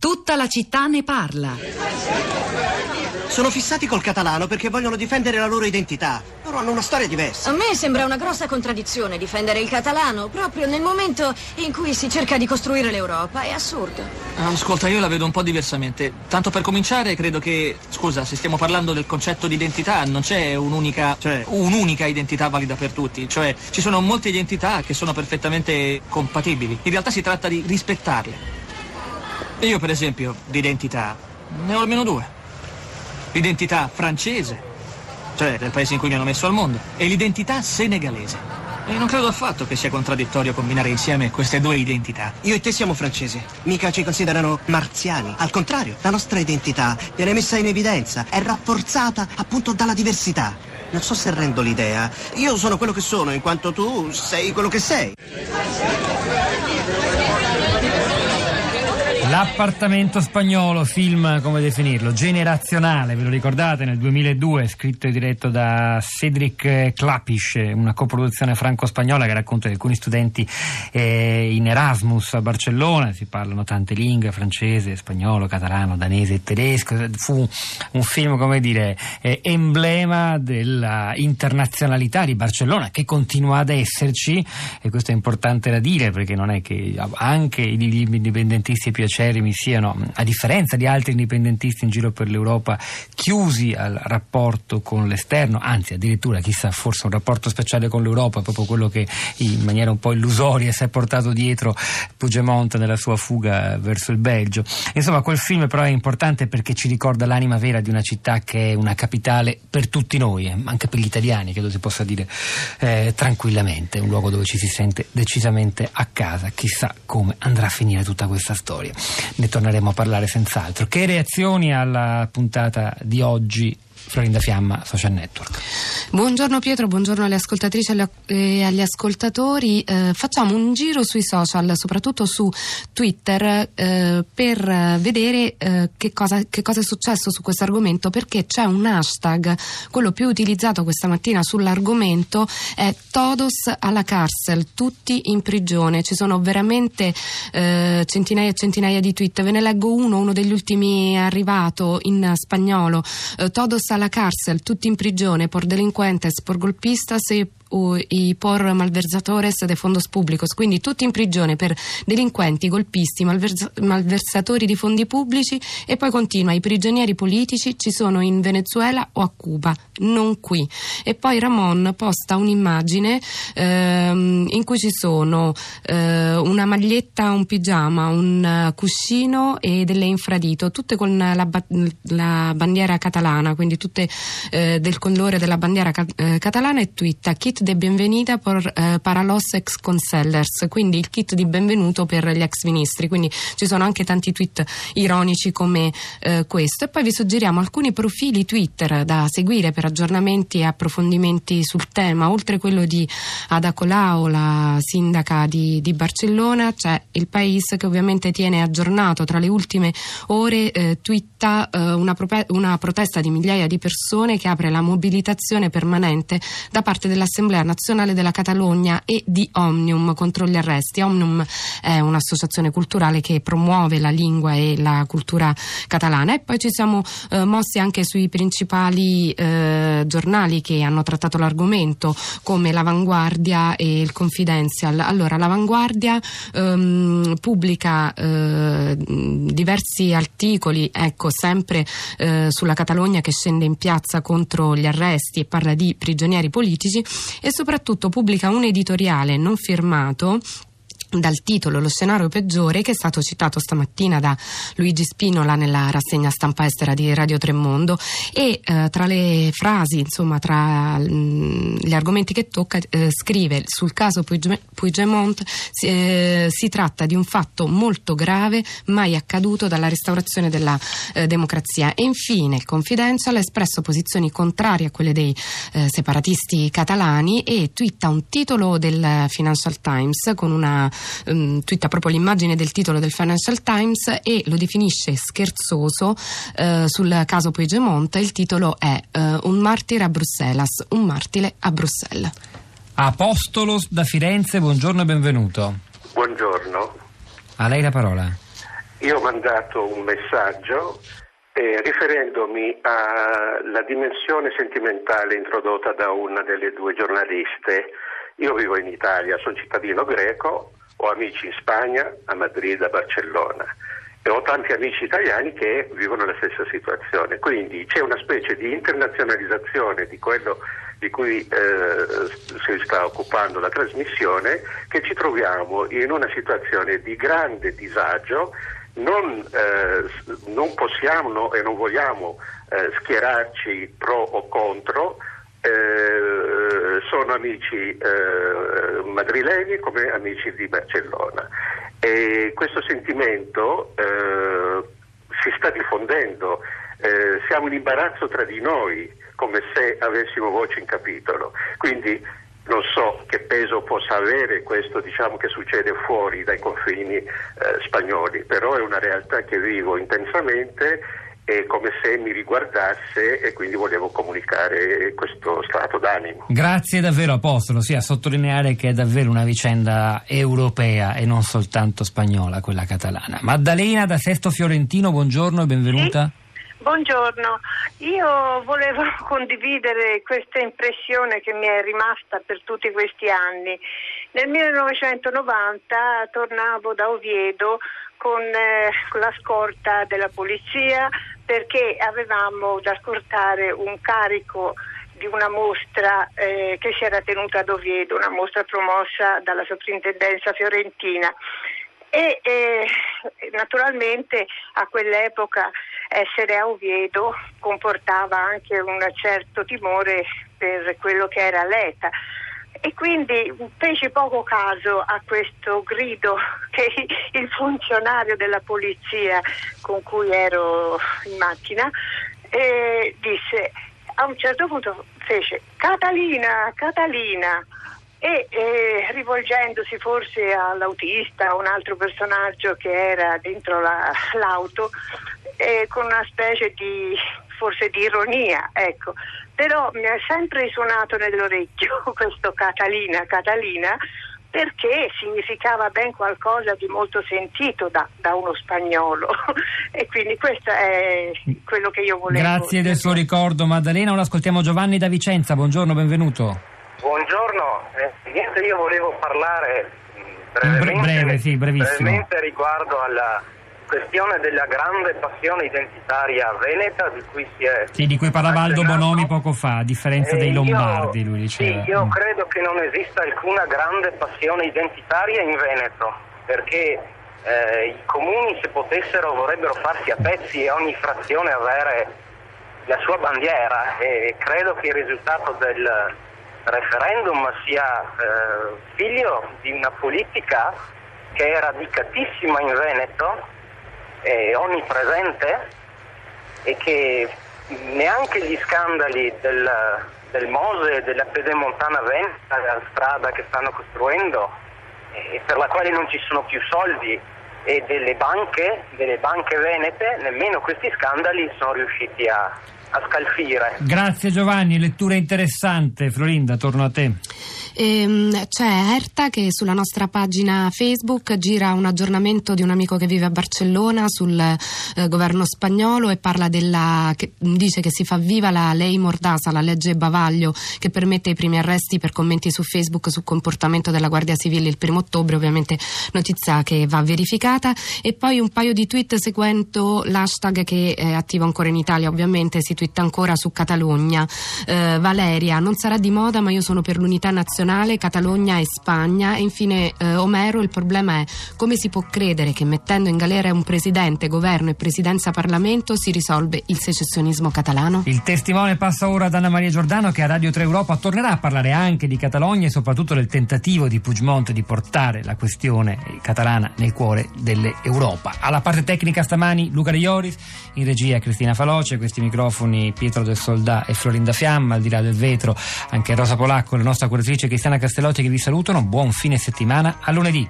Tutta la città ne parla. Sono fissati col catalano perché vogliono difendere la loro identità. Loro hanno una storia diversa. A me sembra una grossa contraddizione difendere il catalano proprio nel momento in cui si cerca di costruire l'Europa. È assurdo. Ascolta, io la vedo un po' diversamente. Tanto per cominciare, credo che. Scusa, se stiamo parlando del concetto di identità, non c'è un'unica. Cioè, un'unica identità valida per tutti. Cioè, ci sono molte identità che sono perfettamente compatibili. In realtà si tratta di rispettarle. Io, per esempio, di identità, ne ho almeno due. L'identità francese, cioè del paese in cui mi hanno messo al mondo, e l'identità senegalese. E non credo affatto che sia contraddittorio combinare insieme queste due identità. Io e te siamo francesi. Mica ci considerano marziani. Al contrario, la nostra identità viene messa in evidenza, è rafforzata appunto dalla diversità. Non so se rendo l'idea. Io sono quello che sono, in quanto tu sei quello che sei. L'appartamento spagnolo, film come definirlo, generazionale, ve lo ricordate, nel 2002, scritto e diretto da Cedric Klapisch, una coproduzione franco-spagnola che racconta di alcuni studenti eh, in Erasmus a Barcellona, si parlano tante lingue, francese, spagnolo, catalano, danese e tedesco, fu un film, come dire, eh, emblema della internazionalità di Barcellona che continua ad esserci e questo è importante da dire perché non è che anche gli indipendentisti piacevoli acerrimi siano, a differenza di altri indipendentisti in giro per l'Europa, chiusi al rapporto con l'esterno, anzi addirittura chissà forse un rapporto speciale con l'Europa, proprio quello che in maniera un po' illusoria si è portato dietro Puigdemont nella sua fuga verso il Belgio. Insomma, quel film però è importante perché ci ricorda l'anima vera di una città che è una capitale per tutti noi, eh, anche per gli italiani, credo si possa dire eh, tranquillamente, un luogo dove ci si sente decisamente a casa. Chissà come andrà a finire tutta questa storia ne torneremo a parlare senz'altro. Che reazioni alla puntata di oggi Florinda Fiamma, Social Network. Buongiorno Pietro, buongiorno alle ascoltatrici e agli ascoltatori. Eh, facciamo un giro sui social, soprattutto su Twitter, eh, per vedere eh, che, cosa, che, cosa, è successo su questo argomento, perché c'è un hashtag, quello più utilizzato questa mattina sull'argomento, è Todos alla carcel, tutti in prigione. Ci sono veramente eh, centinaia e centinaia di tweet. Ve ne leggo uno, uno degli ultimi arrivato in spagnolo. Eh, Todos a la cárcel, tutti in prigione por delinquentes, por golpistas e i por malversatores de fondos públicos, quindi tutti in prigione per delinquenti, golpisti, malvers- malversatori di fondi pubblici e poi continua, i prigionieri politici ci sono in Venezuela o a Cuba, non qui. E poi Ramon posta un'immagine ehm, in cui ci sono eh, una maglietta, un pigiama, un cuscino e delle infradito, tutte con la, ba- la bandiera catalana, quindi tutte eh, del colore della bandiera ca- eh, catalana e twitta kit de bienvenida por, eh, para los ex consellers, quindi il kit di benvenuto per gli ex ministri, quindi ci sono anche tanti tweet ironici come eh, questo. E poi vi suggeriamo alcuni profili Twitter da seguire per aggiornamenti e approfondimenti sul tema, oltre quello di Ada Colau, la sindaca di, di Barcellona, c'è il Paese che ovviamente tiene aggiornato tra le ultime ore, eh, twitta eh, una, prope- una protesta di migliaia di persone che apre la mobilitazione permanente da parte dell'Assemblea dell'Assemblea nazionale della Catalogna e di Omnium contro gli arresti. Omnium è un'associazione culturale che promuove la lingua e la cultura catalana e poi ci siamo eh, mossi anche sui principali eh, giornali che hanno trattato l'argomento come l'Avanguardia e il Confidential. Allora, l'Avanguardia ehm, pubblica eh, diversi articoli, ecco, sempre eh, sulla Catalogna che scende in piazza contro gli arresti e parla di prigionieri politici e soprattutto pubblica un editoriale non firmato dal titolo Lo scenario peggiore che è stato citato stamattina da Luigi Spinola nella rassegna stampa estera di Radio Tremondo e eh, tra le frasi, insomma tra mh, mm, gli argomenti che tocca eh, scrive sul caso Puigdemont si, eh, si, tratta di un fatto molto grave mai accaduto dalla restaurazione della eh, democrazia e infine il Confidential ha espresso posizioni contrarie a quelle dei eh, separatisti catalani e twitta un titolo del Financial Times con una um, twitta proprio l'immagine del titolo del Financial Times e lo definisce scherzoso uh, sul caso Puigdemont. Il titolo è uh, Un martire a Bruxelles, un martire a Bruxelles. Apostolos da Firenze, buongiorno e benvenuto. Buongiorno. A lei la parola. io ho mandato un messaggio eh, riferendomi alla dimensione sentimentale introdotta da una delle due giornaliste. Io vivo in Italia, sono cittadino greco, ho amici in Spagna, a Madrid, a Barcellona e ho tanti amici italiani che vivono la stessa situazione. Quindi c'è una specie di internazionalizzazione di quello di cui eh, si sta occupando la trasmissione, che ci troviamo in una situazione di grande disagio non, eh, non possiamo e non vogliamo eh, schierarci pro o contro, eh, sono amici eh, madrileni come amici di Barcellona. E questo sentimento eh, si sta diffondendo, eh, siamo in imbarazzo tra di noi come se avessimo voce in capitolo, quindi non so che peso possa avere questo diciamo, che succede fuori dai confini eh, spagnoli, però è una realtà che vivo intensamente è come se mi riguardasse e quindi volevo comunicare questo stato d'animo. Grazie davvero Apostolo, sì, a sottolineare che è davvero una vicenda europea e non soltanto spagnola, quella catalana. Maddalena da Sesto Fiorentino, buongiorno e benvenuta. Sì? Buongiorno, io volevo condividere questa impressione che mi è rimasta per tutti questi anni. Nel 1990 tornavo da Oviedo con, eh, la scorta della polizia perché avevamo da scortare un carico di una mostra eh, che si era tenuta ad Oviedo, una mostra promossa dalla soprintendenza fiorentina. E eh, naturalmente a quell'epoca essere a Oviedo comportava anche un certo timore per quello che era l'ETA e quindi fece poco caso a questo grido che il funzionario della polizia con cui ero in macchina eh, disse a un certo punto fece Catalina, Catalina. E eh, rivolgendosi forse all'autista o un altro personaggio che era dentro la, l'auto eh, con una specie di forse di ironia, ecco. Però mi è sempre risuonato nell'orecchio questo Catalina, Catalina, perché significava ben qualcosa di molto sentito da, da, uno spagnolo. E quindi questo è quello che io volevo Grazie del suo ricordo Maddalena, ora ascoltiamo Giovanni da Vicenza, buongiorno, benvenuto. Buongiorno, eh, niente, io volevo parlare brevemente, breve, sì, brevemente riguardo alla questione della grande passione identitaria veneta di cui si è... Sì, di cui parlava Aldo Bonomi poco fa, a differenza dei Lombardi, lui diceva. Sì, io mm. credo che non esista alcuna grande passione identitaria in Veneto, perché eh, i comuni se potessero vorrebbero farsi a pezzi e ogni frazione avere la sua bandiera e credo che il risultato del referendum sia eh, figlio di una politica che è radicatissima in Veneto è onnipresente e che neanche gli scandali del, del Mose e della Pedemontana Veneta, la strada che stanno costruendo e per la quale non ci sono più soldi e delle banche, delle banche venete, nemmeno questi scandali sono riusciti a, a scalfire. Grazie Giovanni, lettura interessante. Florinda, torno a te. Ehm, c'è Erta che sulla nostra pagina Facebook gira un aggiornamento di un amico che vive a Barcellona sul eh, governo spagnolo e parla della che dice che si fa viva la lei Mordasa, la legge Bavaglio che permette i primi arresti per commenti su Facebook sul comportamento della Guardia Civile il primo ottobre, ovviamente notizia che va verificata e poi un paio di tweet seguendo l'hashtag che è attivo ancora in Italia, ovviamente si twitta ancora su Catalogna. Eh, Valeria, non sarà di moda ma io sono per l'unità nazionale nazionale, Catalogna e Spagna. E infine eh, Omero, il problema è come si può credere che mettendo in galera un presidente, governo e presidenza Parlamento si risolve il secessionismo catalano? Il testimone passa ora ad Anna Maria Giordano che a Radio 3 Europa tornerà a parlare anche di Catalogna e soprattutto del tentativo di Puigdemont di portare la questione catalana nel cuore dell'Europa. Alla parte tecnica stamani Luca Rioris, in regia Cristina Faloce, questi microfoni Pietro del Soldà e Florinda Fiamma, al di là del vetro anche Rosa Polacco, la nostra curatrice Cristiana Castellotti che vi salutano. Buon fine settimana. A lunedì.